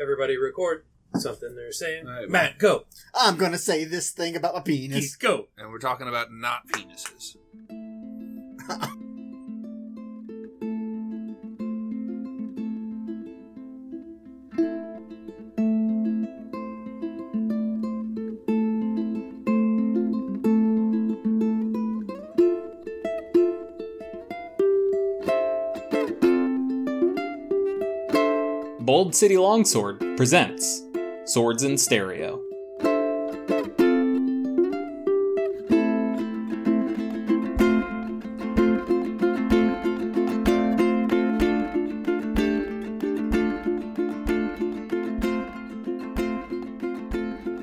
Everybody record something they're saying. All right, Matt, go. I'm gonna say this thing about my penis. Keith, go. And we're talking about not penises. Bold City Longsword presents Swords in Stereo.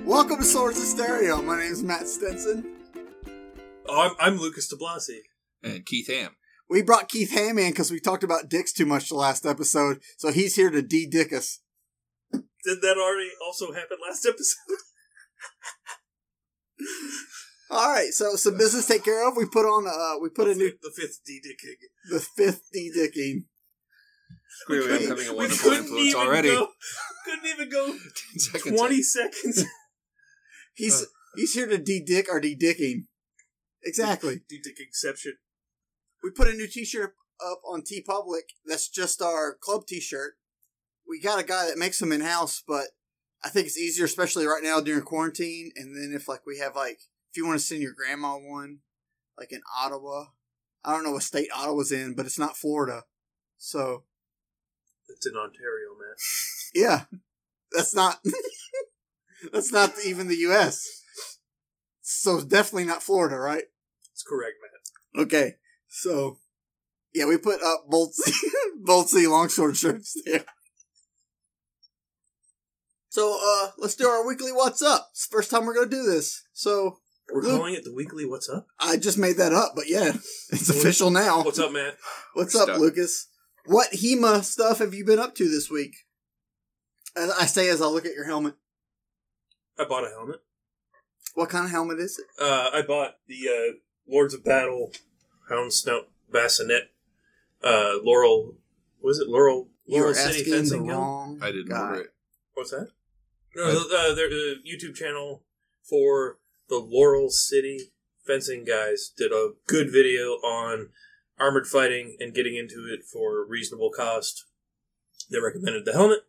Welcome to Swords in Stereo. My name is Matt Stinson. Oh, I'm, I'm Lucas DeBlasi. And Keith Hamm. We brought Keith Hamm in because we talked about dicks too much the last episode, so he's here to de-dick us. Did that already also happen last episode? All right, so some business take care of. We put on, uh, we put a new the fifth D-dicking. the fifth de-dicking. Clearly, I'm having a wonderful couldn't influence even already. go. Couldn't even go seconds. twenty seconds. He's Uh. he's here to de-dick our de-dicking. Exactly. D-dickingception. We put a new T-shirt up on TeePublic. That's just our club T-shirt. We got a guy that makes them in house, but I think it's easier, especially right now during quarantine. And then if like we have like if you want to send your grandma one, like in Ottawa, I don't know what state Ottawa's in, but it's not Florida. So It's in Ontario, man. yeah, that's not that's not even the U.S. So definitely not Florida, right? It's correct, man. Okay, so yeah, we put up Bolt Bolt C longsword shirts there. So uh let's do our weekly what's up. It's the first time we're gonna do this. So We're Luke- calling it the weekly What's Up? I just made that up, but yeah, it's official now. What's up, Matt? What's We're up, stuck. Lucas? What HEMA stuff have you been up to this week? As I say as I look at your helmet. I bought a helmet. What kind of helmet is it? Uh, I bought the uh, Lords of Battle Hound Snout Bascinet. Uh, Laurel. Was it Laurel? Laurel You're City asking the Fencing Guild? wrong I didn't guy. order it. What's that? No, uh, their uh, YouTube channel for the Laurel City fencing guys did a good video on armored fighting and getting into it for reasonable cost. They recommended the helmet.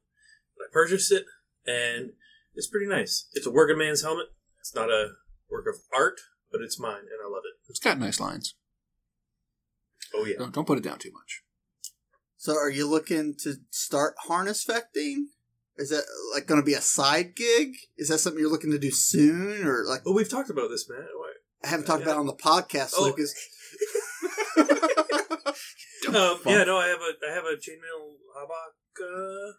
I purchased it, and it's pretty nice. It's a working man's helmet. It's not a work of art, but it's mine, and I love it. It's got nice lines. Oh yeah. Don't, don't put it down too much. So are you looking to start harness fecting? Is that like going to be a side gig? Is that something you're looking to do soon, or like Oh, we've talked about this, man. I haven't talked Yeah. about it on the podcast, Oh. Lucas? Um, yeah, no, I have a I have a chainmail hauberk. Uh,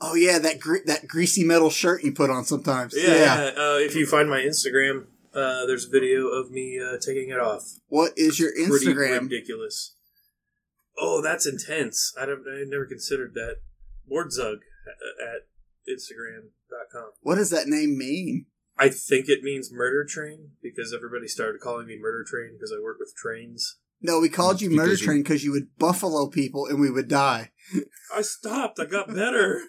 Oh yeah, that gre- that greasy metal shirt you put on sometimes. yeah, yeah. Uh, if you find my Instagram, uh, there's a video of me uh, taking it off. What is your Instagram? Pretty Instagram? ridiculous. Oh, that's intense. I don't. I never considered that. Wardzug at Instagram.com. What does that name mean? I think it means murder train because everybody started calling me murder train because I work with trains. No, we called you Murder you- Train because you would buffalo people and we would die. I stopped. I got better.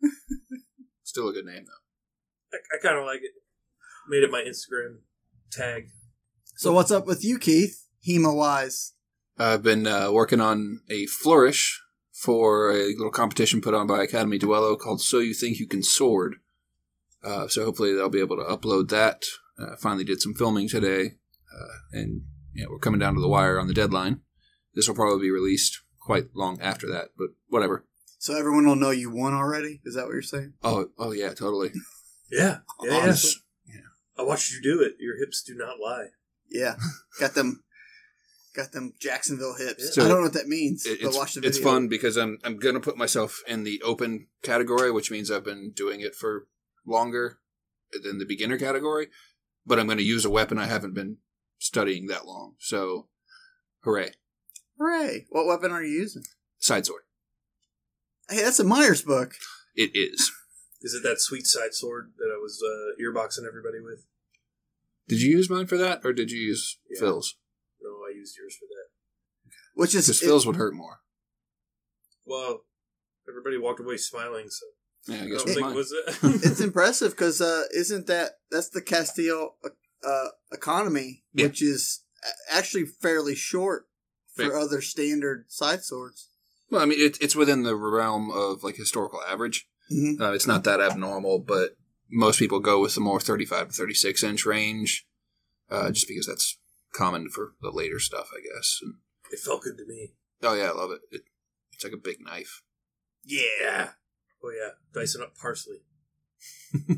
Still a good name, though. I, I kind of like it. Made it my Instagram tag. So what's up with you, Keith? Hema wise. I've been uh, working on a flourish for a little competition put on by Academy Duello called So You Think You Can Sword. Uh, so hopefully I'll be able to upload that. Uh, finally did some filming today, uh, and yeah, we're coming down to the wire on the deadline. This will probably be released quite long after that, but whatever. So everyone will know you won already. Is that what you're saying? Oh, oh yeah, totally. Yeah, yeah, yeah. Awesome. I watched you do it. Your hips do not lie. Yeah, got them. Got them Jacksonville hips. So I don't know what that means. It- but it's, watch the video. it's fun because I'm I'm gonna put myself in the open category, which means I've been doing it for longer than the beginner category. But I'm gonna use a weapon I haven't been studying that long. So, hooray! Hooray! What weapon are you using? Side sword. Hey, that's a Meyer's book. It is. Is it that sweet side sword that I was uh, earboxing everybody with? Did you use mine for that, or did you use Yeah. Phil's? No, I used yours for that. Which is Because Phil's would hurt more. Well, everybody walked away smiling, so Yeah, I I guess don't with think mine. it was uh, it's impressive because uh, isn't that that's the Castille uh, economy, Yeah. which is actually fairly short for Fair. other standard side swords. Well, I mean, it, it's within the realm of like historical average. Mm-hmm. Uh, it's not that abnormal, but most people go with the more 35 to 36 inch range, uh, just because that's common for the later stuff, I guess. And, it felt good to me. oh yeah, I love it. it. It's like a big knife. Yeah. Oh yeah, dicing up parsley.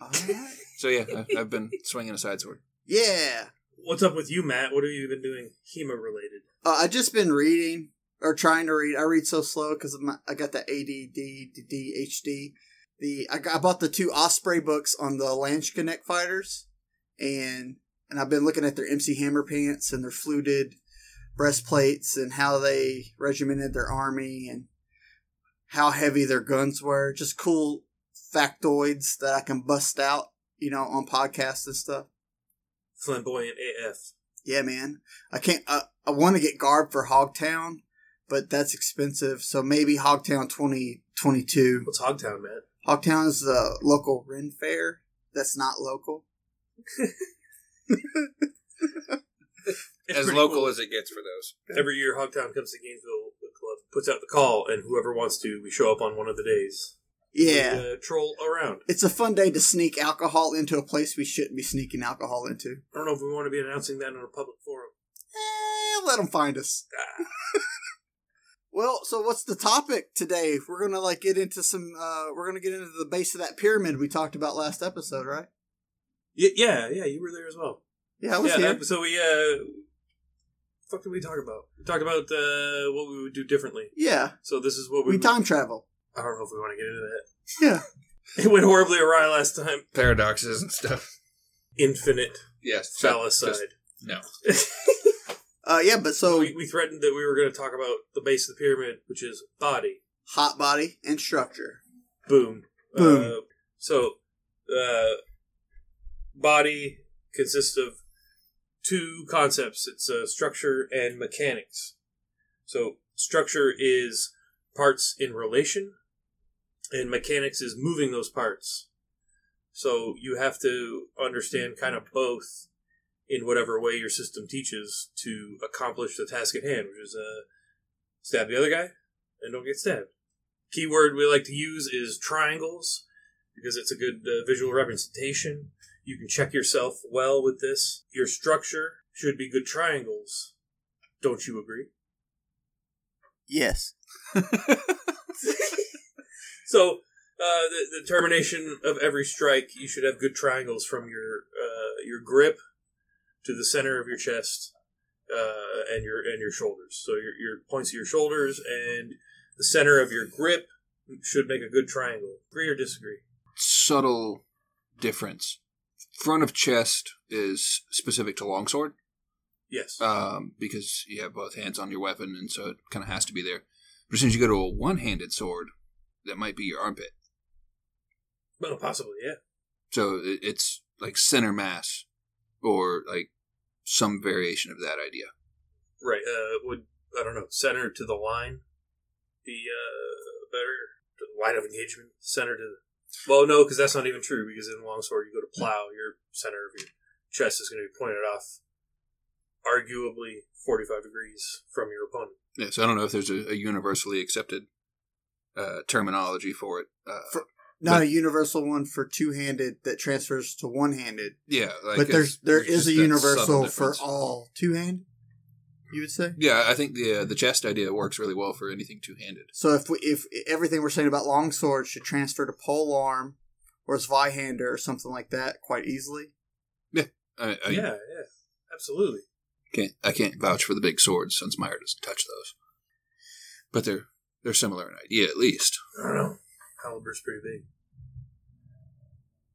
All right. So yeah, I, I've been swinging a side sword. Yeah, What's up with you, Matt? What have you been doing HEMA related? uh, I just been reading or trying to read. I read so slow because I got the ADD. The I, got, I bought the two Osprey books on the Landsknecht fighters, and and I've been looking at their MC Hammer pants and their fluted breastplates and how they regimented their army and how heavy their guns were. Just cool factoids that I can bust out, you know, on podcasts and stuff. Flamboyant AF. Yeah, man. I can't. Uh, I want to get garb for Hoggetowne, but that's expensive. So maybe Hoggetowne twenty twenty two. What's Hoggetowne, man? Hoggetowne is the local Ren fair. That's not local. As local cool. as it gets for those. Every year, Hoggetowne comes to Gainesville. The club puts out the call, and whoever wants to, we show up on one of the days. Yeah, We, uh, troll around. it's a fun day to sneak alcohol into a place we shouldn't be sneaking alcohol into. I don't know if we want to be announcing that in a public forum. Eh, let them find us. well, so what's the topic today? We're gonna like get into some. uh We're gonna get into the base of that pyramid we talked about last episode, right? Y- yeah, yeah, you were there as well. Yeah, I was yeah, here. so we, uh, fuck did we talk about? We talked about uh, what we would do differently. yeah, So this is what we. we would- time travel. I don't know if we want to get into that. Yeah. It went horribly awry last time. Paradoxes and stuff. Infinite Yes. so phallicide. just- no. Uh, yeah, but so we, we threatened that we were going to talk about the base of the pyramid, which is body. hot body and structure. Boom. Boom. Uh, so, uh, body consists of two concepts. It's uh, structure and mechanics. So, structure is parts in relation, and mechanics is moving those parts. So, you have to understand kind of both in whatever way your system teaches to accomplish the task at hand, which is uh, stab the other guy and don't get stabbed. Keyword we like to use is triangles because it's a good uh, visual representation. You can check yourself well with this. Your structure should be good triangles. Don't you agree? Yes. So, uh, the, the termination of every strike, you should have good triangles from your uh, your grip to the center of your chest uh, and your and your shoulders. So your your points of your shoulders and the center of your grip should make a good triangle. Agree or disagree? Subtle difference. Front of chest is specific to longsword Yes. um, because you have both hands on your weapon, and so it kind of has to be there. But as soon as you go to a one-handed sword, that might be your armpit. well, possibly, yeah. So it's like center mass, or like some variation of that idea. Right. Uh, would I don't know. Center to the line be uh, better? The line of engagement. Center to. Well, no, because that's not even true. Because in longsword, you go to plow, your center of your chest is going to be pointed off, arguably forty-five degrees from your opponent. Yeah, so I don't know if there's a, a universally accepted uh, terminology for it. Uh, For- Not But- a universal one for two handed that transfers to one handed, yeah, like but there's there's a universal for all two hand. You would say. Yeah, I think the uh, the chest idea works really well for anything two handed. So if we, if everything we're saying about long swords should transfer to pole arm or Zweihander or something like that quite easily. I, I yeah, yeah, absolutely. can't I can't vouch for the big swords since Meyer doesn't touch those, but they're they're similar in idea at least, I don't know. Caliber's pretty big.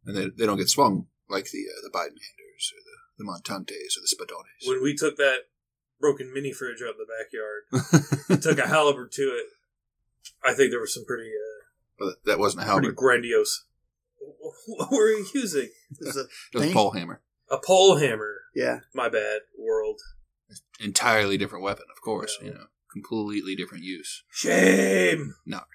and they they don't get swung like the uh, the Bidenhanders or the the Montantes or the Spadones. When we took that broken mini fridge out in the backyard, and took a halberd to it. I think there was some pretty, uh, But that wasn't a pretty halberd; grandiose. What were you using? There's a, it was a pole hammer. A pole hammer. yeah. My bad, world. Entirely different weapon, of course. Yeah. You know, completely different use. Shame. Not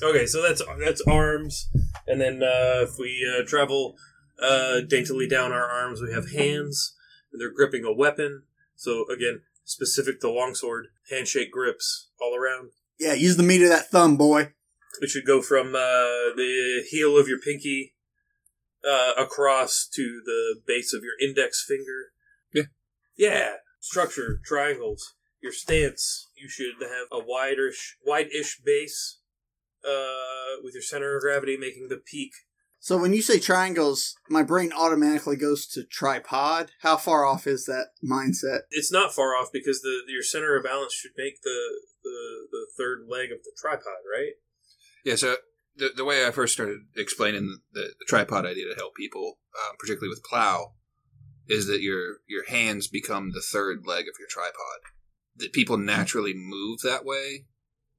Okay, so that's that's arms, and then uh, if we uh, travel uh, daintily down our arms, we have hands. And they're gripping a weapon. So again, specific to longsword, handshake grips all around. Yeah, use the meat of that thumb, boy. It should go from uh, the heel of your pinky uh, across to the base of your index finger. Yeah. Yeah. Structure, triangles. Your stance, you should have a wide-ish, wide-ish base uh, with your center of gravity making the peak. So when you say triangles, my brain automatically goes to tripod. How far off is that mindset? It's not far off because the your center of balance should make the the, the third leg of the tripod, right? Yeah, so the, the way I first started explaining the, the tripod idea to help people, um, particularly with plow, is that your your hands become the third leg of your tripod. That people naturally move that way,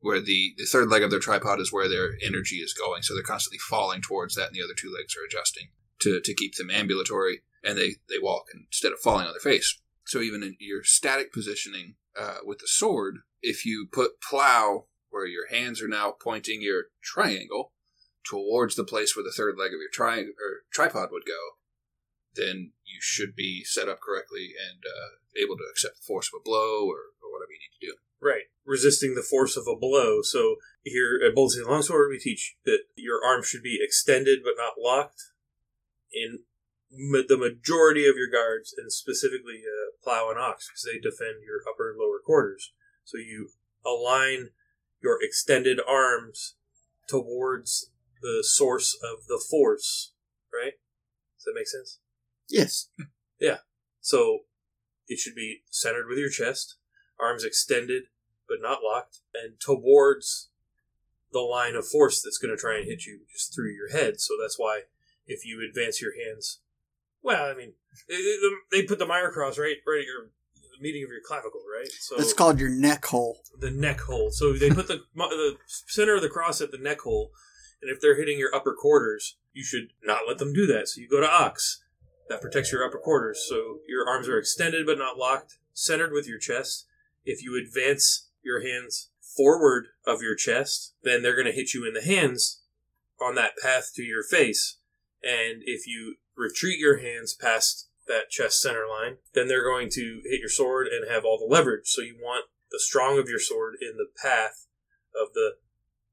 where the, the third leg of their tripod is where their energy is going, so they're constantly falling towards that, and the other two legs are adjusting to, to keep them ambulatory, and they, they walk instead of falling on their face. So even in your static positioning uh, with the sword, if you put plow where your hands are now pointing your triangle towards the place where the third leg of your tri- or tripod would go, then you should be set up correctly and uh, able to accept the force of a blow or, or whatever you need to do. Right. Resisting the force of a blow. So here at City Longsword, we teach that your arm should be extended but not locked. In the majority of your guards, and specifically uh, plow and ox, because they defend your upper and lower quarters. So you align your extended arms towards the source of the force, right? Does that make sense? Yes. Yeah. So it should be centered with your chest, arms extended but not locked, and towards the line of force that's going to try and hit you just through your head. So that's why if you advance your hands, well, I mean, they- um, they- put the Meyer cross right, right at your the meeting of your clavicle, right? So it's called your neck hole. the neck hole. So they put the the center of the cross at the neck hole, and if they're hitting your upper quarters, you should not let them do that. So you go to ox. That protects your upper quarters. So your arms are extended but not locked, centered with your chest. If you advance your hands forward of your chest, then they're going to hit you in the hands on that path to your face. And if you retreat your hands past that chest center line, then they're going to hit your sword and have all the leverage. So you want the strong of your sword in the path of the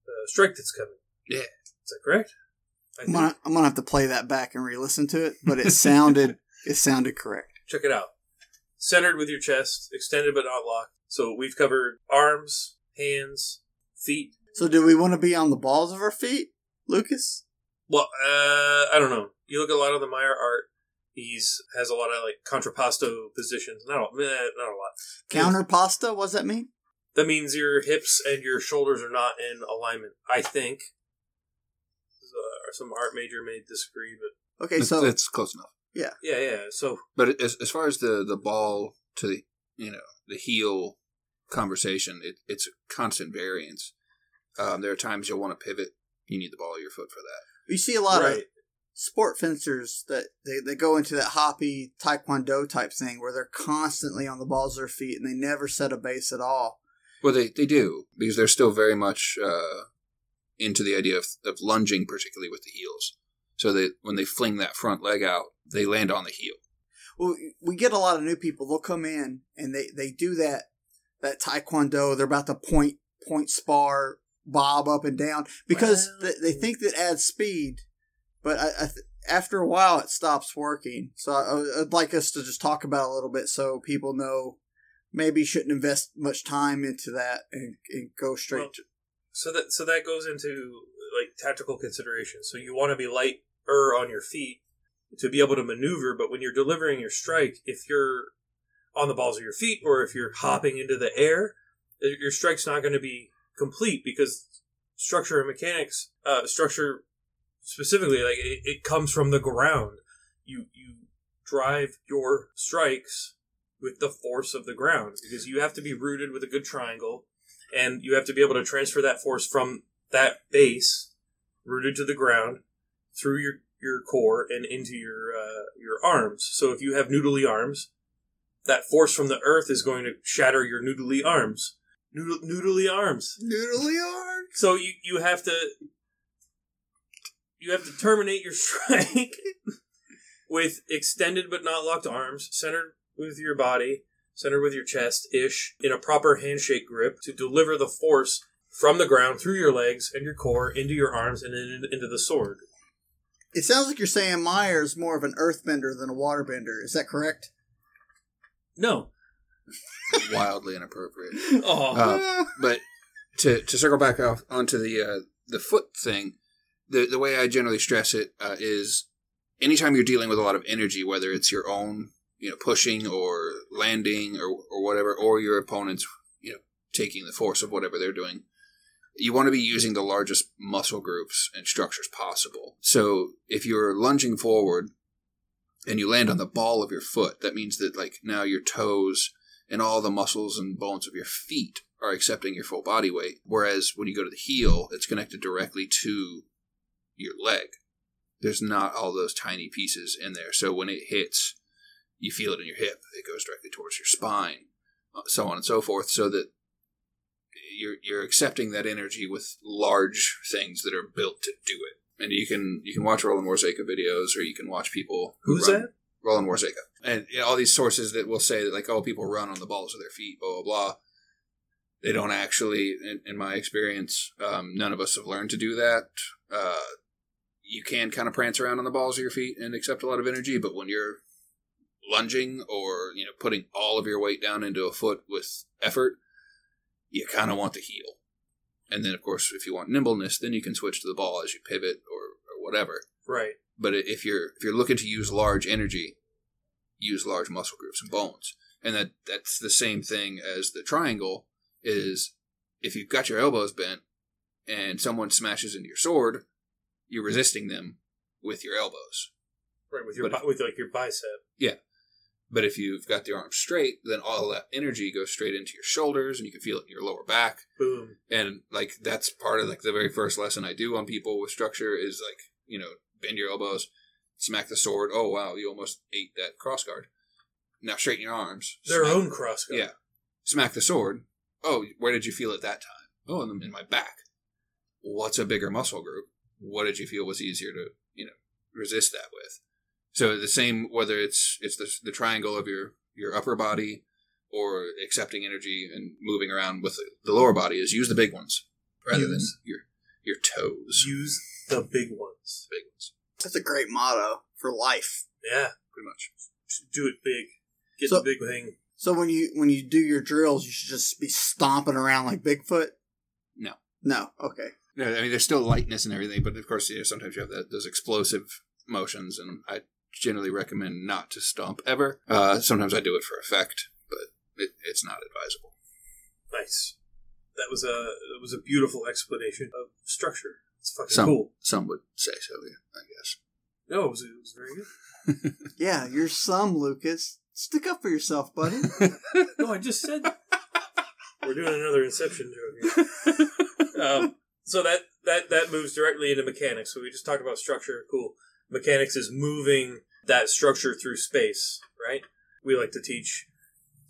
uh, strike that's coming. Yeah. Is that correct? I'm gonna, I'm gonna have to play that back and re-listen to it, but it sounded it sounded correct. Check it out. Centered with your chest, extended but not locked. So we've covered arms, hands, feet. So do we want to be on the balls of our feet, Lucas? Well, uh, I don't know. You look at a lot of the Meyer art. He's has a lot of like contrapposto positions. Not a, not a lot. Counter pasta? What does that mean? That means your hips and your shoulders are not in alignment. I think. Uh, some art major may disagree, but Okay, It's, so it's close enough. Yeah, yeah, yeah. So But as, as far as the, the ball to the you know the heel conversation, it, it's a constant variance. Um, there are times you'll want to pivot. You need the ball of your foot for that. you see a lot of sport fencers that they, they go into that hoppy taekwondo type thing where they're constantly on the balls of their feet and they never set a base at all. Well, they, they do because they're still very much uh, into the idea of, of lunging, particularly with the heels. So they when they fling that front leg out, they land on the heel. Well, we get a lot of new people. They'll come in and they, they do that that taekwondo. They're about to point point spar, bob up and down because Well- they, they think that adds speed. But I, I th- after a while, it stops working. So I, I'd like us to just talk about it a little bit so people know maybe shouldn't invest much time into that and, and go straight Well, to. so that so that goes into like tactical considerations. So you want to be lighter on your feet to be able to maneuver, but when you're delivering your strike, if you're on the balls of your feet or if you're hopping into the air, your strike's not going to be complete because structure and mechanics, uh, structure specifically, like it, it comes from the ground. You you drive your strikes with the force of the ground because you have to be rooted with a good triangle and you have to be able to transfer that force from that base rooted to the ground through your your core and into your uh, your arms. So if you have noodly arms, that force from the earth is going to shatter your noodly arms. Noodle, noodly arms. Noodly arms. So you you have to you have to terminate your strike with extended but not locked arms, centered with your body, centered with your chest ish, in a proper handshake grip to deliver the force from the ground through your legs and your core into your arms and then into the sword. It sounds like you're saying Meyer's more of an earthbender than a waterbender. Is that correct? No. Wildly inappropriate. Oh. Uh, but to to circle back off onto the uh, the foot thing, the the way I generally stress it uh, is anytime you're dealing with a lot of energy, whether it's your own you know pushing or landing or or whatever, or your opponent's you know taking the force of whatever they're doing, you want to be using the largest muscle groups and structures possible. So if you're lunging forward and you land on the ball of your foot, that means that like now your toes and all the muscles and bones of your feet are accepting your full body weight. Whereas when you go to the heel, it's connected directly to your leg. There's not all those tiny pieces in there. So when it hits, you feel it in your hip. It goes directly towards your spine, uh, so on and so forth. So that you're you're accepting that energy with large things that are built to do it. And you can you can watch Roland Warzecha videos, or you can watch people who Who's run- that? Roland Warzecha, and you know, all these sources that will say that like, oh, people run on the balls of their feet, blah blah blah. They don't actually, in, in my experience, um, none of us have learned to do that. Uh, you can kind of prance around on the balls of your feet and accept a lot of energy, but when you're lunging or you know putting all of your weight down into a foot with effort, you kind of want the heel. And then, of course, if you want nimbleness, then you can switch to the ball as you pivot or, or whatever. Right. But if you're if you're looking to use large energy, use large muscle groups and bones, and that that's the same thing as the triangle. Is if you've got your elbows bent and someone smashes into your sword, you're resisting them with your elbows. Right. With your But bi- with like your bicep. But if you've got the arms straight, then all that energy goes straight into your shoulders, and you can feel it in your lower back. Boom. And like that's part of like the very first lesson I do on people with structure is like you know bend your elbows, smack the sword. Oh wow, you almost ate that cross guard. Now straighten your arms. Their Smack- own cross guard. Yeah. Smack the sword. Oh, where did you feel it that time? Oh, in, the, in my back. What's a bigger muscle group? What did you feel was easier to you know resist that with? So the same whether it's it's the, the triangle of your your upper body or accepting energy and moving around with the, the lower body is use the big ones rather than your your toes. Use the big ones. big ones, That's a great motto for life. Yeah. pretty much. Just do it big. Get So- the big thing. So when you when you do your drills, you should just be stomping around like Bigfoot. No. No. Okay. No, I mean there's still lightness and everything, but of course, you know, sometimes you have that, those explosive motions, and I generally recommend not to stomp ever. Uh, sometimes I do it for effect, but it, it's not advisable. Nice. That was a that was a beautiful explanation of structure. It's fucking Some cool. some would say so, yeah, I guess. No, it was, it was very good. Yeah, you're some Lucas. Stick up for yourself, buddy. No, I just said we're doing another Inception joke. Here. Um, so that that that moves directly into mechanics. So we just talked about structure. Cool. Mechanics is moving that structure through space, right? We like to teach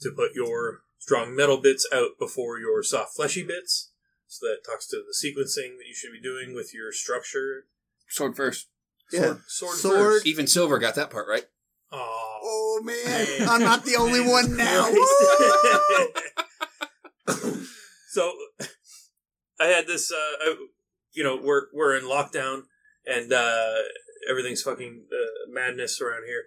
to put your strong metal bits out before your soft fleshy bits. So that talks to the sequencing that you should be doing with your structure. Sword first. Yeah. Sword, sword, Sword. first. Even Silver got that part right. Aw. oh man, I'm not the only one now. so I had this, uh, I, you know, we're we're in lockdown and uh, everything's fucking uh, madness around here.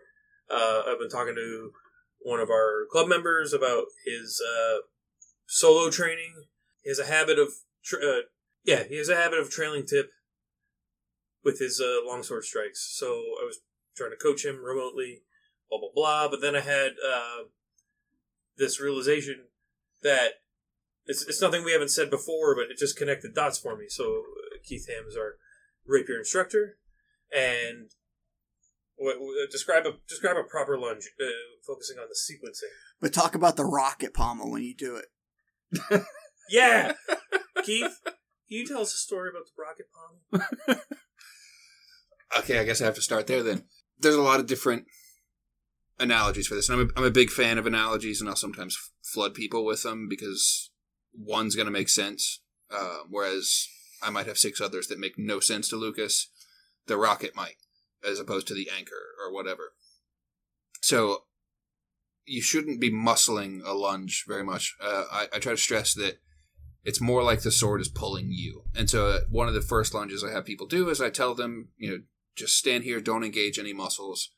Uh, I've been talking to one of our club members about his uh, solo training. He has a habit of, tra- uh, yeah, he has a habit of trailing tip with his uh, longsword strikes. So I was trying to coach him remotely, blah blah blah. But then I had uh, this realization that it's, it's nothing we haven't said before, but it just connected dots for me. So Keith Hamm is our rapier instructor, and what, what- describe a describe a proper lunge, uh, focusing on the sequencing. But talk about the rocket pommel when you do it. Yeah, Keith, can you tell us a story about the rocket pommel? Okay, I guess I have to start there then. There's a lot of different analogies for this, and I'm a, I'm a big fan of analogies, and I'll sometimes flood people with them because one's going to make sense, uh, whereas I might have six others that make no sense to Lucas. The rocket might, as opposed to the anchor or whatever. So you shouldn't be muscling a lunge very much. Uh, I, I try to stress that it's more like the sword is pulling you. And so uh, one of the first lunges I have people do is I tell them, you know, just stand here, don't engage any muscles,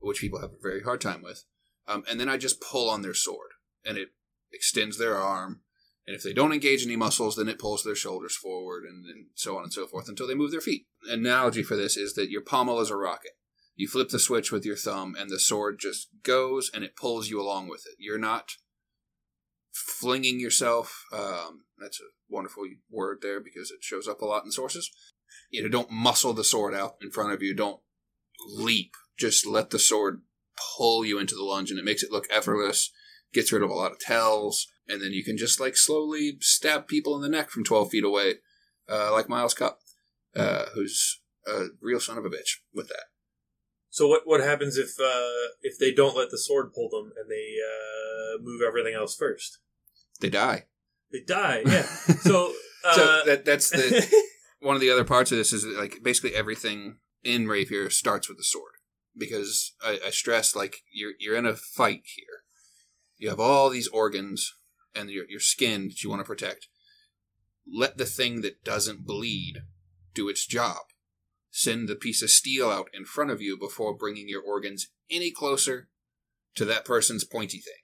which people have a very hard time with. Um, and then I just pull on their sword, and it extends their arm. And if they don't engage any muscles, then it pulls their shoulders forward, and, and so on and so forth until they move their feet. An analogy for this is that your pommel is a rocket. You flip the switch with your thumb, and the sword just goes and it pulls you along with it. You're not flinging yourself. Um, that's a wonderful word there because it shows up a lot in sources. You know, don't muscle the sword out in front of you. Don't leap. Just let the sword pull you into the lunge, and it makes it look effortless. Gets rid of a lot of tells, and then you can just like slowly stab people in the neck from twelve feet away, uh, like Miles Cup, uh, who's a real son of a bitch with that. So what what happens if uh, if they don't let the sword pull them and they uh, move everything else first? They die. They die. Yeah. So, uh, So that that's the one of the other parts of this is like basically everything in rapier starts with the sword because I, I stress like you're you're in a fight here. You have all these organs and your your skin that you want to protect. Let the thing that doesn't bleed do its job. Send the piece of steel out in front of you before bringing your organs any closer to that person's pointy thing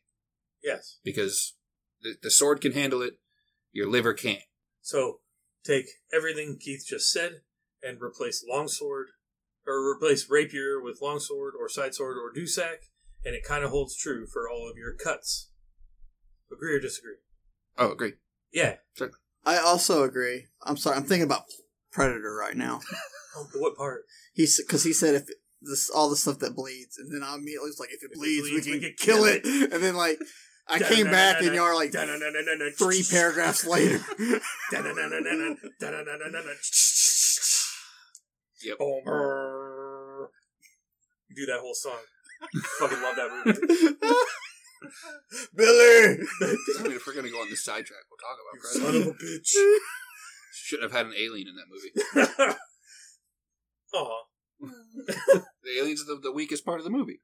yes. because the, the sword can handle it, your liver can't. So take everything Keith just said and replace longsword or replace rapier with longsword or side sword or dussack, and it kind of holds true for all of your cuts. Agree or disagree? Oh, agree. Yeah. I also agree. I'm sorry. I'm thinking about Predator right now. Oh, what part? He's because he said if this all the stuff that bleeds, and then I immediately was like, if it bleeds, bleeds, we we can can kill kill it. And then like I came back, and y'all are like three paragraphs later. Yep. Oh, you do that whole song. Fucking love that movie. Billy. I mean, if we're gonna go on this sidetrack, we'll talk about it. Son Predator. of a bitch. Shouldn't have had an alien in that movie. Aw. The alien's the, the weakest part of the movie.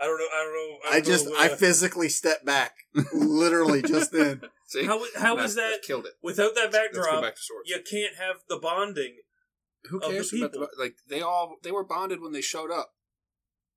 I don't know. I don't know. I don't just know, I uh, physically stepped back, literally just then. See, How how That's- is that killed it? without that Let's go backdrop? back to swords. You can't have the bonding. Who of the cares about the people. like? They all they were bonded when they showed up.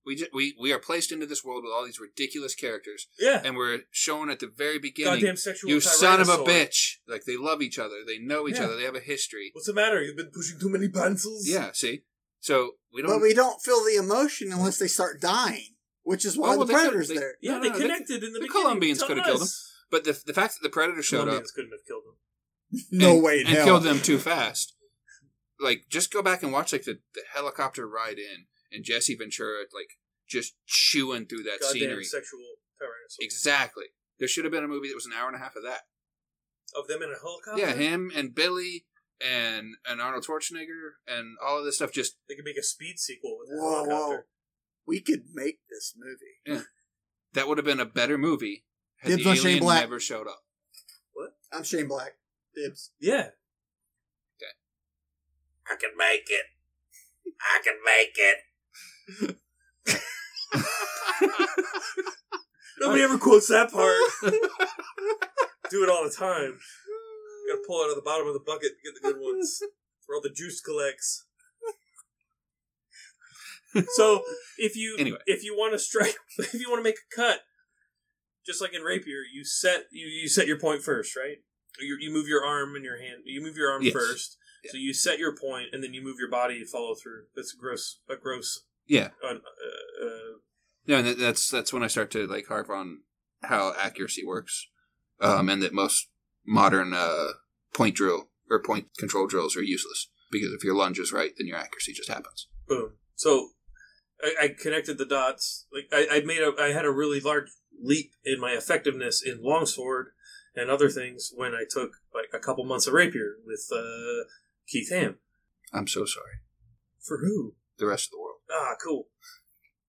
We just, we we are placed into this world with all these ridiculous characters, Yeah. and we're shown at the very beginning. Goddamn sexual. you son of a bitch! Like they love each other, they know each Yeah. other, they have a history. What's the matter? You've been pushing too many pencils. Yeah, see. So we don't. But we don't feel the emotion unless they start dying, which is why Oh, well, the they could- predator's they- there. Yeah, No, they no, they- connected in the, the beginning. Colombians Tell coulda killed us. but the the fact that the predator showed up Colombians couldn't have killed them. No and, way in and hell. killed them too fast. Like, just go back and watch like the, the helicopter ride in and Jesse Ventura like just chewing through that Goddamn scenery. sexual tyrannosaur. Exactly. There should have been a movie that was an hour and a half of that. of them in a helicopter. Yeah, him and Billy and and Arnold Schwarzenegger and all of this stuff. Just They could make a speed sequel with a Whoa, whoa. We could make this movie. Yeah. that would have been a better movie had Dibs the on Shane alien Black. never showed up. What? I'm Shane Black. Dibs. Yeah. Okay. I can make it. I can make it. Nobody ever quotes that part. Do it all the time. gotta pull out of the bottom of the bucket to get the good ones. Where all the juice collects. So if you Anyway. if you want to strike if you want to make a cut, just like in rapier, you set you, you set your point first, right? You, you move your arm and your hand. You move your arm Yes. first, so you set your point, and then you move your body to follow through. That's gross a gross. Yeah. Uh, uh, uh, No, and that's that's when I start to like harp on how accuracy works, um, and that most modern uh, point drill or point control drills are useless because if your lunge is right, then your accuracy just happens. boom. So I, I connected the dots. Like I, I made a, I had a really large leap in my effectiveness in longsword and other things when I took like a couple months of rapier with uh, Keith Hamm. I'm so sorry. For who? The rest of the world. Ah, cool.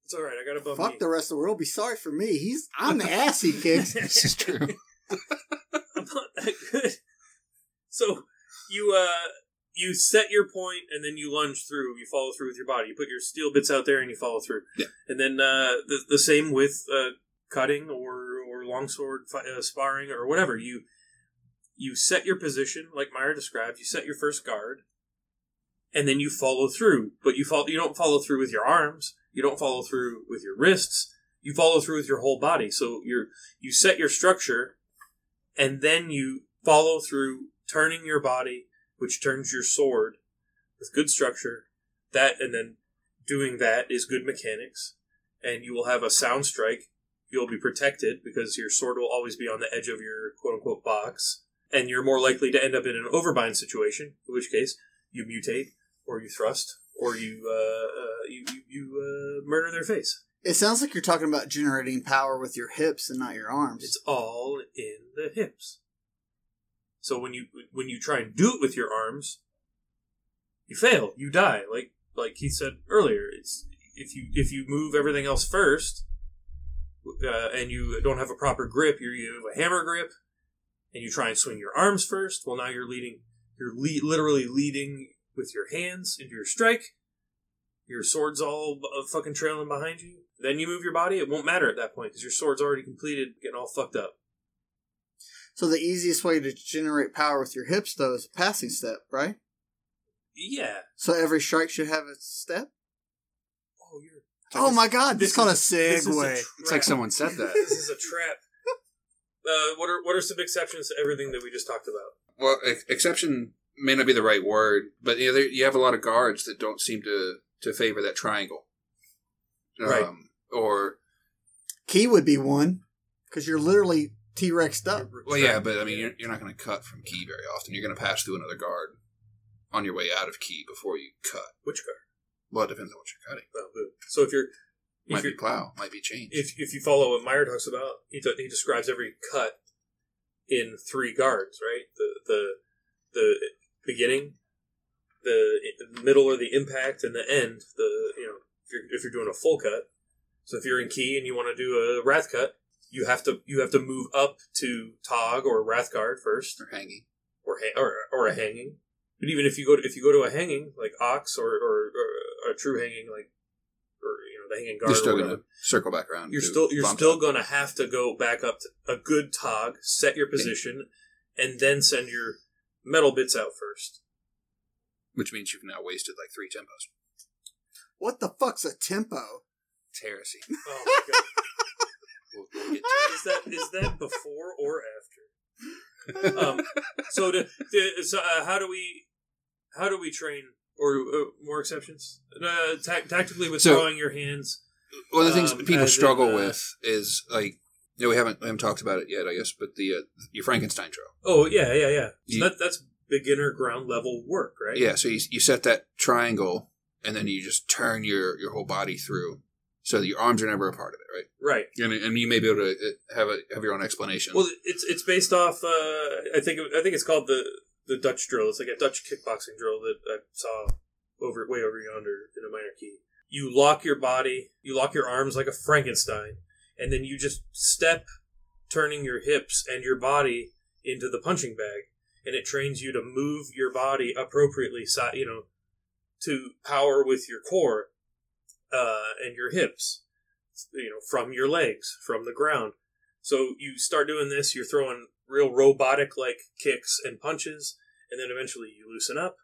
It's all right. I got a bum Fuck knee. the rest of the world. Be sorry for me. He's I'm the ass he kicks. This is true. I'm not that good. So you uh you set your point and then you lunge through. You follow through with your body. You put your steel bits out there and you follow through. Yeah. And then uh, the the same with uh, cutting or or longsword fi- uh, sparring or whatever. You you set your position like Meyer described. You set your first guard, and then you follow through. But you follow you don't follow through with your arms. You don't follow through with your wrists. You follow through with your whole body. So you're you set your structure, and then you follow through turning your body, which turns your sword with good structure. That and then doing that is good mechanics, and you will have a sound strike. You'll be protected because your sword will always be on the edge of your quote unquote box, and you're more likely to end up in an overbind situation. In which case, you mutate, or you thrust, or you uh, uh, you you, you uh, murder their face. It sounds like you're talking about generating power with your hips and not your arms. It's all in the hips. So when you when you try and do it with your arms, you fail. You die. Like like he said earlier, it's if you if you move everything else first, uh, and you don't have a proper grip, you you have a hammer grip, and you try and swing your arms first. Well, now you're leading. You're le- literally leading with your hands into your strike. Your sword's all uh, fucking trailing behind you. Then you move your body. It won't matter at that point because your sword's already completed, getting all fucked up. so the easiest way to generate power with your hips, though, is a passing step, right? Yeah. So every strike should have a step. Oh, you're. Oh my god, this, This is called a is this is a segue. It's like trap. someone said that. This is a trap. Uh, what are what are some exceptions to everything that we just talked about? Well, ex- exception may not be the right word, but you know, there, you have a lot of guards that don't seem to to favor that triangle, Right. Um, or Key would be one because you're literally T Rexed up. well, yeah, but I mean, you're, you're not going to cut from key very often. You're going to pass through another guard on your way out of key before you cut. which guard? Well, it depends on what you're cutting. Oh. So if you're Might if be you're plow, might be change. if if you follow what Meyer talks about, he th- he describes every cut in three guards, right? The the the beginning, the middle or the impact, and the end. The you know if you're if you're doing a full cut. So if you're in key and you want to do a wrath cut, you have to you have to move up to Tag or wrath guard first, or hanging. or ha- or, or a hanging. But even if you go to, if you go to a hanging like ox or, or, or a true hanging like or you know the hanging guard, You're still going to circle back around. you're still you're still going to have to go back up to a good tag, set your position, and then send your metal bits out first. which means you've now wasted like three tempos. What the fuck's a tempo? It's heresy. Oh my god! We'll, we'll get to is that is that before or after? Um, so to, to so uh, how do we how do we train or uh, more exceptions? Uh, ta- tactically So- withdrawing your hands. One of the things Um, people as in, struggle uh, with is like, know, we haven't we haven't talked about it yet, I guess, but the uh, your Frankenstein drill. Oh yeah, yeah, yeah. So You- that that's beginner ground level work, right? Yeah, so you, you set that triangle, and then you just turn your your whole body through, so that your arms are never a part of it, right? Right. And, and you may be able to uh, have a have your own explanation. Well, it's it's based off. Uh, I think I think it's called the the Dutch drill. It's like a Dutch kickboxing drill that I saw over way over yonder in a minor key. You lock your body, you lock your arms like a Frankenstein, and then you just step, turning your hips and your body into the punching bag, and it trains you to move your body appropriately. You know, to power with your core uh, and your hips. You know, from your legs, from the ground. So you start doing this, you're throwing real robotic like kicks and punches, and then eventually you loosen up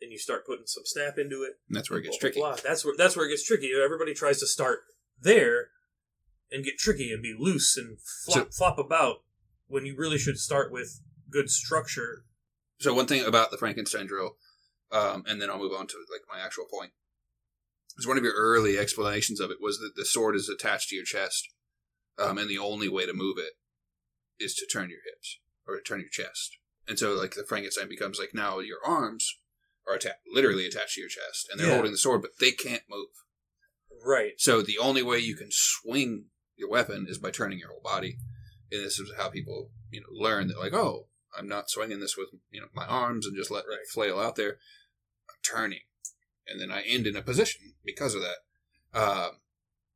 and you start putting some snap into it. and that's where it gets Blah, tricky. blah, blah. That's where that's where it gets tricky. Everybody tries to start there and get tricky and be loose and flop, flop about when you really should start with good structure. So one thing about the Frankenstein drill, um, and then I'll move on to like my actual point. Is one of your early explanations of it was that the sword is attached to your chest, um, and the only way to move it is to turn your hips or to turn your chest. And so, like the Frankenstein becomes like now your arms are atta- literally attached to your chest, and they're Yeah. holding the sword, but they can't move. Right. So the only way you can swing your weapon is by turning your whole body. And this is how people, you know, learn that like, oh, I'm not swinging this with, you know, my arms and just let Right. it flail out there. I'm turning. And then I end in a position because of that. Um,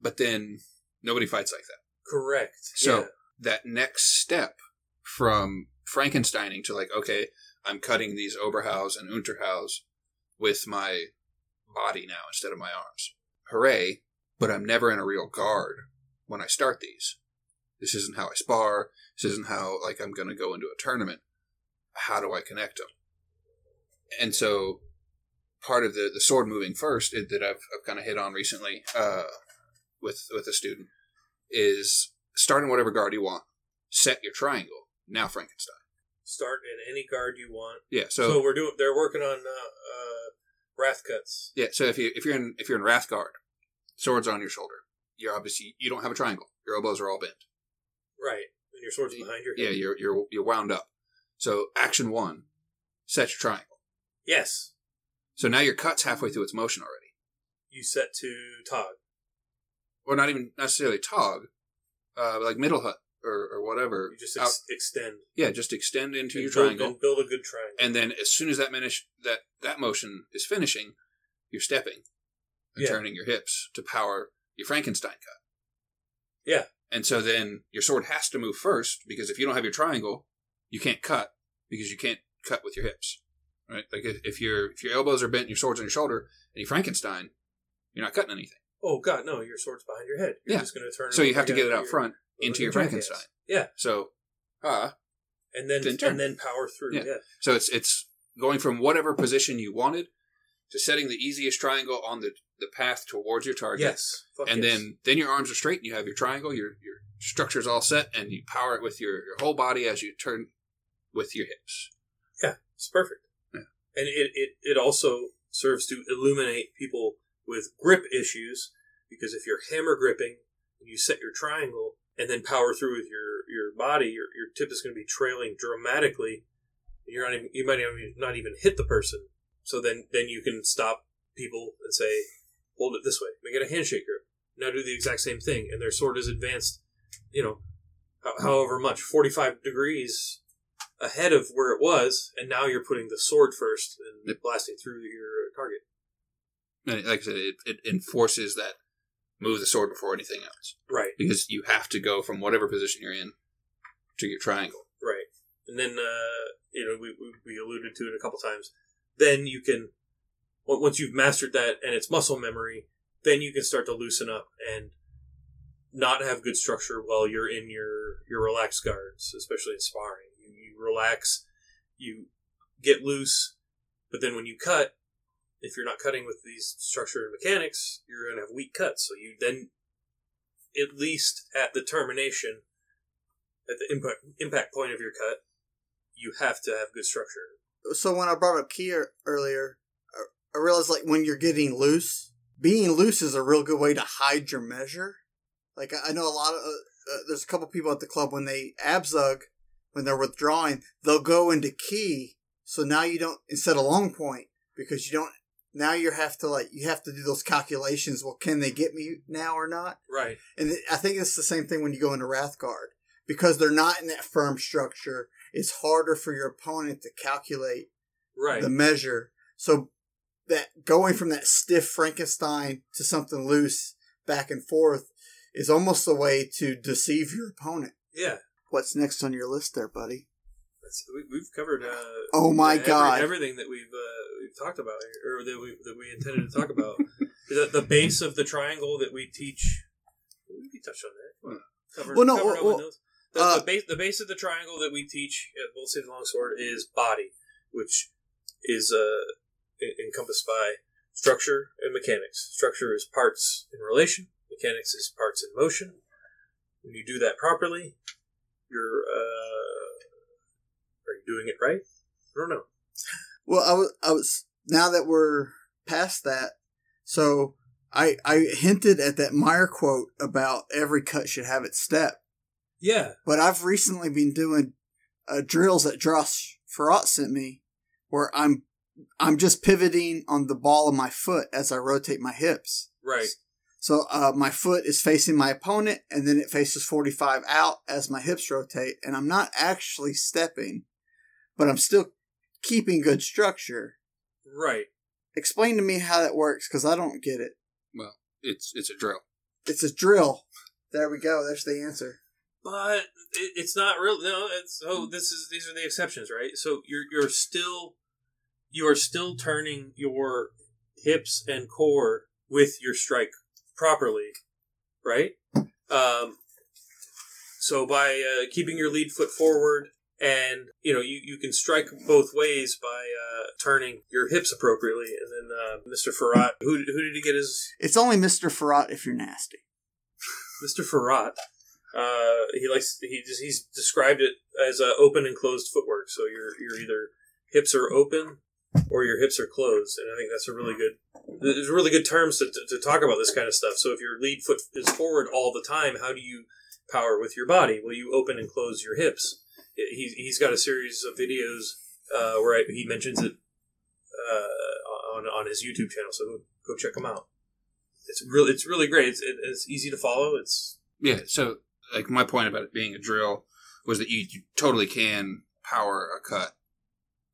but then nobody fights like that. Correct. So yeah. that next step from Frankensteining to like, okay, I'm cutting these Oberhaus and Unterhaus with my body now instead of my arms. Hooray! But I'm never in a real guard when I start these. This isn't how I spar. This isn't how like I'm going to go into a tournament. How do I connect them? And so part of the, the sword moving first that I've, I've kind of hit on recently uh, with with a student is start in whatever guard you want. Set your triangle. Now Frankenstein. Start in any guard you want. Yeah. So, So, we're doing. They're working on uh, uh, wrath cuts. yeah. So if you if you're in if you're in Wrath guard, swords on your shoulder. You're obviously you don't have a triangle. Your elbows are all bent. Right. And your sword's behind your head. Yeah. You're you're you're wound up. So action one, set your triangle. Yes. So now your cut's halfway through its motion already. You set to Tag. Or not even necessarily tag, uh, like middle hut or, or whatever. You just Out- extend. yeah, just extend into and your build, triangle. and build a good triangle. and then as soon as that minish that that motion is finishing, you're stepping and Yeah. turning your hips to power your Frankenstein cut. Yeah. And so then your sword has to move first because if you don't have your triangle, you can't cut because you can't cut with your hips. Right? Like if, if your if your elbows are bent, and your sword's on your shoulder, and you Frankenstein, you're not cutting anything. oh God, no! Your sword's behind your head. You're Yeah. just going to turn. So you have to get it out your- front into your. Frankenstein. Yeah, So ah, and then Then turn. and then power through. Yeah. Yeah. So it's it's going from whatever position you wanted to setting the easiest triangle on the the path towards your target. Yes. Fuck and yes. then then your arms are straight and you have your triangle, your your structure's all set, and you power it with your, your whole body as you turn with your hips. Yeah, it's perfect. Yeah. And it, it, it also serves to illuminate people with grip issues because if you're hammer gripping and you set your triangle and then power through with your, your body, your, your tip is going to be trailing dramatically. You're not even, you might not even hit the person. So then, then you can stop people and say, hold it this way, make it a handshake grip. Now do the exact same thing. And their sword is advanced, you know, however much, 45 degrees ahead of where it was, and now you're putting the sword first and Yep. blasting through your target. And like I said, it, it enforces that move the sword before anything else Right, because you have to go from whatever position you're in to your triangle. right. And then, uh, you know, we, we, we alluded to it a couple times. Then you can, once you've mastered that and it's muscle memory, then you can start to loosen up and not have good structure while you're in your, your relaxed guards, especially in sparring. You, you relax, you get loose, but then when you cut, if you're not cutting with these structure and mechanics, you're going to have weak cuts. So you then, at least at the termination, at the impact, impact point of your cut, you have to have good structure. So when I brought up key earlier, I- realize like when you're getting loose, being loose is a real good way to hide your measure. Like I know a lot of uh, uh, there's a couple people at the club when they abzug when they're withdrawing, they'll go into key. So now you don't instead of long point because you don't. Now you have to like you have to do those calculations. Well, can they get me now or not? Right. And I think it's the same thing when you go into Wrathguard. Because they're not in that firm structure, it's harder for your opponent to calculate Right. the measure. So that going from that stiff Frankenstein to something loose back and forth is almost a way to deceive your opponent. yeah. What's next on your list there, buddy? That's, we, we've covered. Uh, Oh my every- God. Everything that we've uh, we've talked about here, or that we that we intended to talk about. the, the base of the triangle that we teach. We touched on that. Covered, Well, no, covered well, well. The, uh, the base the base of the triangle that we teach at Bold City Longsword is body, which is uh, encompassed by structure and mechanics. Structure is parts in relation. Mechanics is parts in motion. When you do that properly, you're uh, are you doing it right? I don't know. Well, I was, I was, now that we're past that, so I, I hinted at that Meyer quote about every cut should have its step. Yeah, But I've recently been doing uh, drills that Josh Farrat sent me, where I'm I'm just pivoting on the ball of my foot as I rotate my hips. right. So uh, my foot is facing my opponent, and then it faces 45 out as my hips rotate, and I'm not actually stepping, but I'm still keeping good structure. Right. Explain to me how that works, because I don't get it. Well, it's it's a drill. It's a drill. There we go. There's the answer. but it, it's not real. No, it's oh, this is these are the exceptions, right? So you're you're still you are still turning your hips and core with your strike properly, right? Um, so by uh, keeping your lead foot forward, and you know you, you can strike both ways by uh, turning your hips appropriately. And then uh, Mr. Farrat, who who did he get his It's only Mr. Farrat if you're nasty. Mr. Farrat? Uh, he likes he just he's described it as uh, open and closed footwork. So your your either hips are open or your hips are closed, and I think that's a really good. There's really good terms to, to, to talk about this kind of stuff. So if your lead foot is forward all the time, how do you power with your body? Will you open and close your hips. He's he's got a series of videos uh, where I, he mentions it uh, on on his YouTube channel. So go, go check him out. It's really it's really great. It's, it, it's easy to follow. It's Yeah, so like my point about it being a drill was that you, you totally can power a cut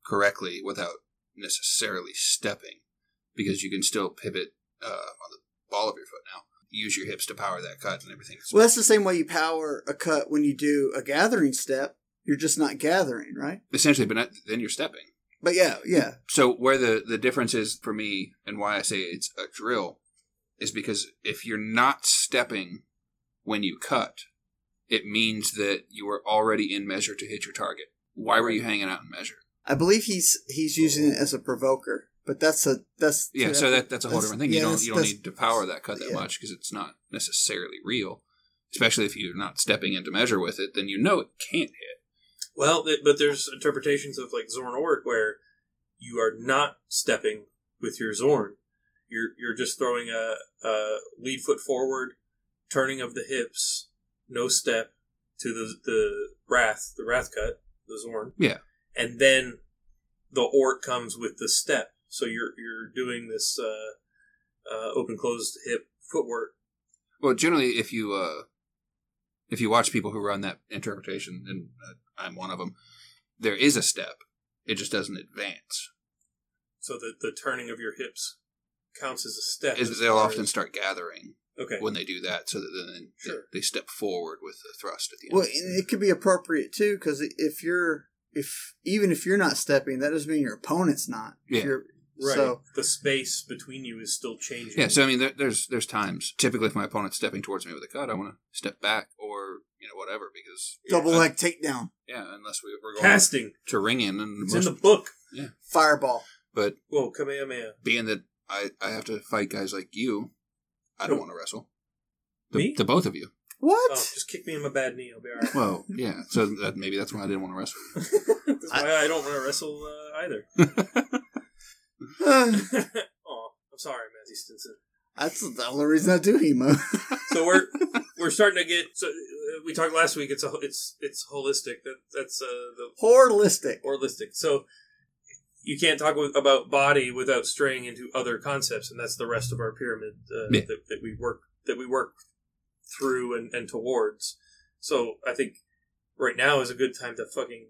correctly without necessarily stepping because you can still pivot uh, on the ball of your foot now. Use your hips to power that cut and everything. Well, that's the same way you power a cut when you do a gathering step. You're just not gathering, right? Essentially, but not, then you're stepping. But yeah, yeah. So where the the difference is for me and why I say it's a drill is because if you're not stepping when you cut, it means that you are already in measure to hit your target. Why were you hanging out in measure? I believe he's he's using it as a provoker, but that's a that's Yeah, so that that's a whole that's- different thing. yeah, you don't you don't need to power that cut that yeah. much because it's not necessarily real. Especially if you're not stepping into measure with it, then you know it can't hit. Well, but there's interpretations of like Zorn Ort where you are not stepping with your Zorn. You're you're just throwing a, a lead foot forward, turning of the hips, no step to the the wrath, the wrath cut, the Zorn. Yeah. And then the Ort comes with the step. So you're you're doing this uh, uh, open closed hip footwork. Well, generally, if you uh, if you watch people who run that interpretation, and uh, I'm one of them, there is a step. It just doesn't advance. So that the turning of your hips counts as a step. Is as they'll often as- start gathering okay. when they do that, so that then Sure. they, they step forward with the thrust at the end. Well, it could be appropriate too, because if you're if even if you're not stepping, that doesn't mean your opponent's not. Yeah. you're- Right. So the space between you is still changing. yeah, so I mean, there, there's there's times typically if my opponent's stepping towards me with a cut, I want to step back or you know whatever because double I- leg takedown, yeah, unless we, we're going casting. to ring in and It's most, in the book. Yeah. fireball. but Whoa, Kamehameha. being that I I have to fight guys like you, I don't want to wrestle. The, Me? the both of you. What? Oh, just kick me in my bad knee. I'll be alright. Well, yeah. So that, maybe that's why I didn't want to wrestle. That's why I don't want to wrestle uh, either. oh, I'm sorry, Matthew Stinson. That's the only reason I do HEMA. So we're we're starting to get. So uh, we talked last week. It's a it's it's holistic. That that's uh, the Holistic. holistic. So you can't talk with, about body without straying into other concepts, and that's the rest of our pyramid uh, Yeah. that, that we work that we work through and, and towards. So I think right now is a good time to fucking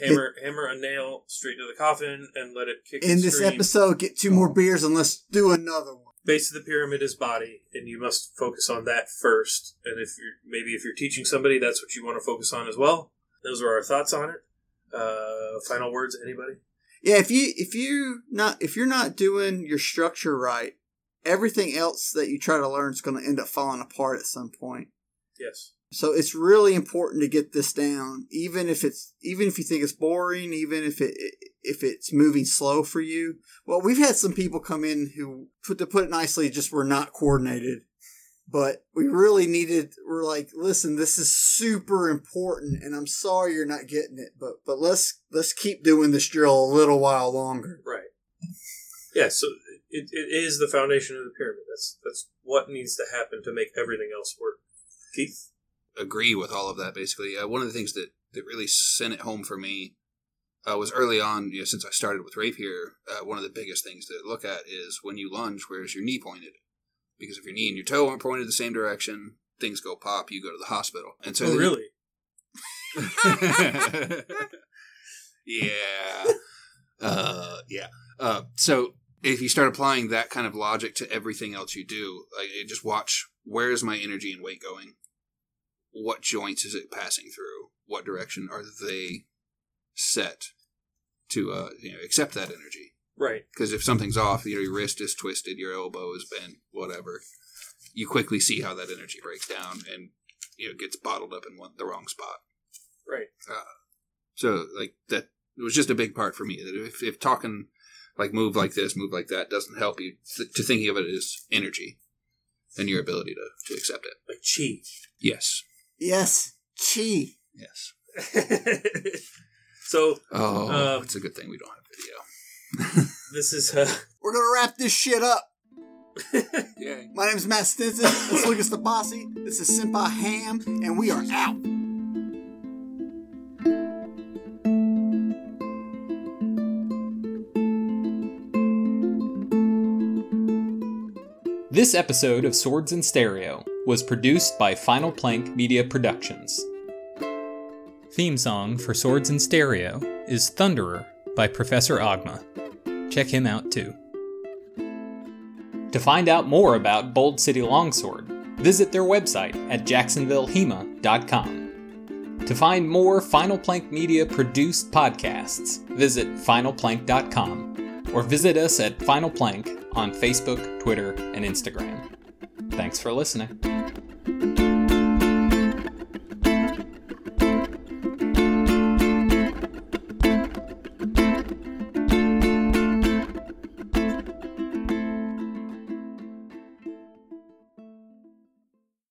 hammer hammer a nail straight to the coffin and let it kick. In this episode, get two more beers and let's do another one. base of the pyramid is body, and you must focus on that first. And if you're maybe if you're teaching somebody, that's what you want to focus on as well. Those are our thoughts on it. Uh, final words, anybody? Yeah, if you if you not if you're not doing your structure right, everything else that you try to learn is going to end up falling apart at some point. Yes. So it's really important to get this down, even if it's even if you think it's boring, even if it if it's moving slow for you. Well, we've had some people come in who, put to put it nicely, just were not coordinated. But we really needed. We're like, listen, this is super important, and I'm sorry you're not getting it, but but let's let's keep doing this drill a little while longer. Right. Yeah. So it, it is the foundation of the pyramid. That's that's what needs to happen to make everything else work. Keith. agree with all of that. Basically, uh, one of the things that that really sent it home for me uh, was early on. You know, since I started with rapier, uh, one of the biggest things to look at is when you lunge, where's your knee pointed? Because if your knee and your toe aren't pointed the same direction, things go pop. You go to the hospital. And so oh, the- really? yeah. Uh, yeah. Uh, so if you start applying that kind of logic to everything else you do, like just watch where is my energy and weight going? What joints is it passing through? What direction are they set to uh, you know accept that energy? Right. Because if something's off, you know, your wrist is twisted, your elbow is bent, whatever, you quickly see how that energy breaks down and you know gets bottled up in one, the wrong spot. Right. So like that it was just a big part for me that if, if talking like move like this, move like that doesn't help you th- to thinking of it as energy and your ability to, to accept it. Like chi. Yes. Yes, chi. Yes. so Oh, Um, it's a good thing we don't have video. this is uh, We're gonna wrap this shit up. Yeah. My name is Matt Stinson. That's Lucas the Posse. This is Senpai Hamm, and we are out. This episode of Swords in Stereo was produced by Final Plank Media Productions. Theme song for Swords in Stereo is Thunderer by Professor Agma. Check him out too. To find out more about Bold City Longsword, visit their website at jacksonvillehema.com. To find more Final Plank Media produced podcasts, visit finalplank.com or visit us at Final Plank on Facebook, Twitter, and Instagram. Thanks for listening.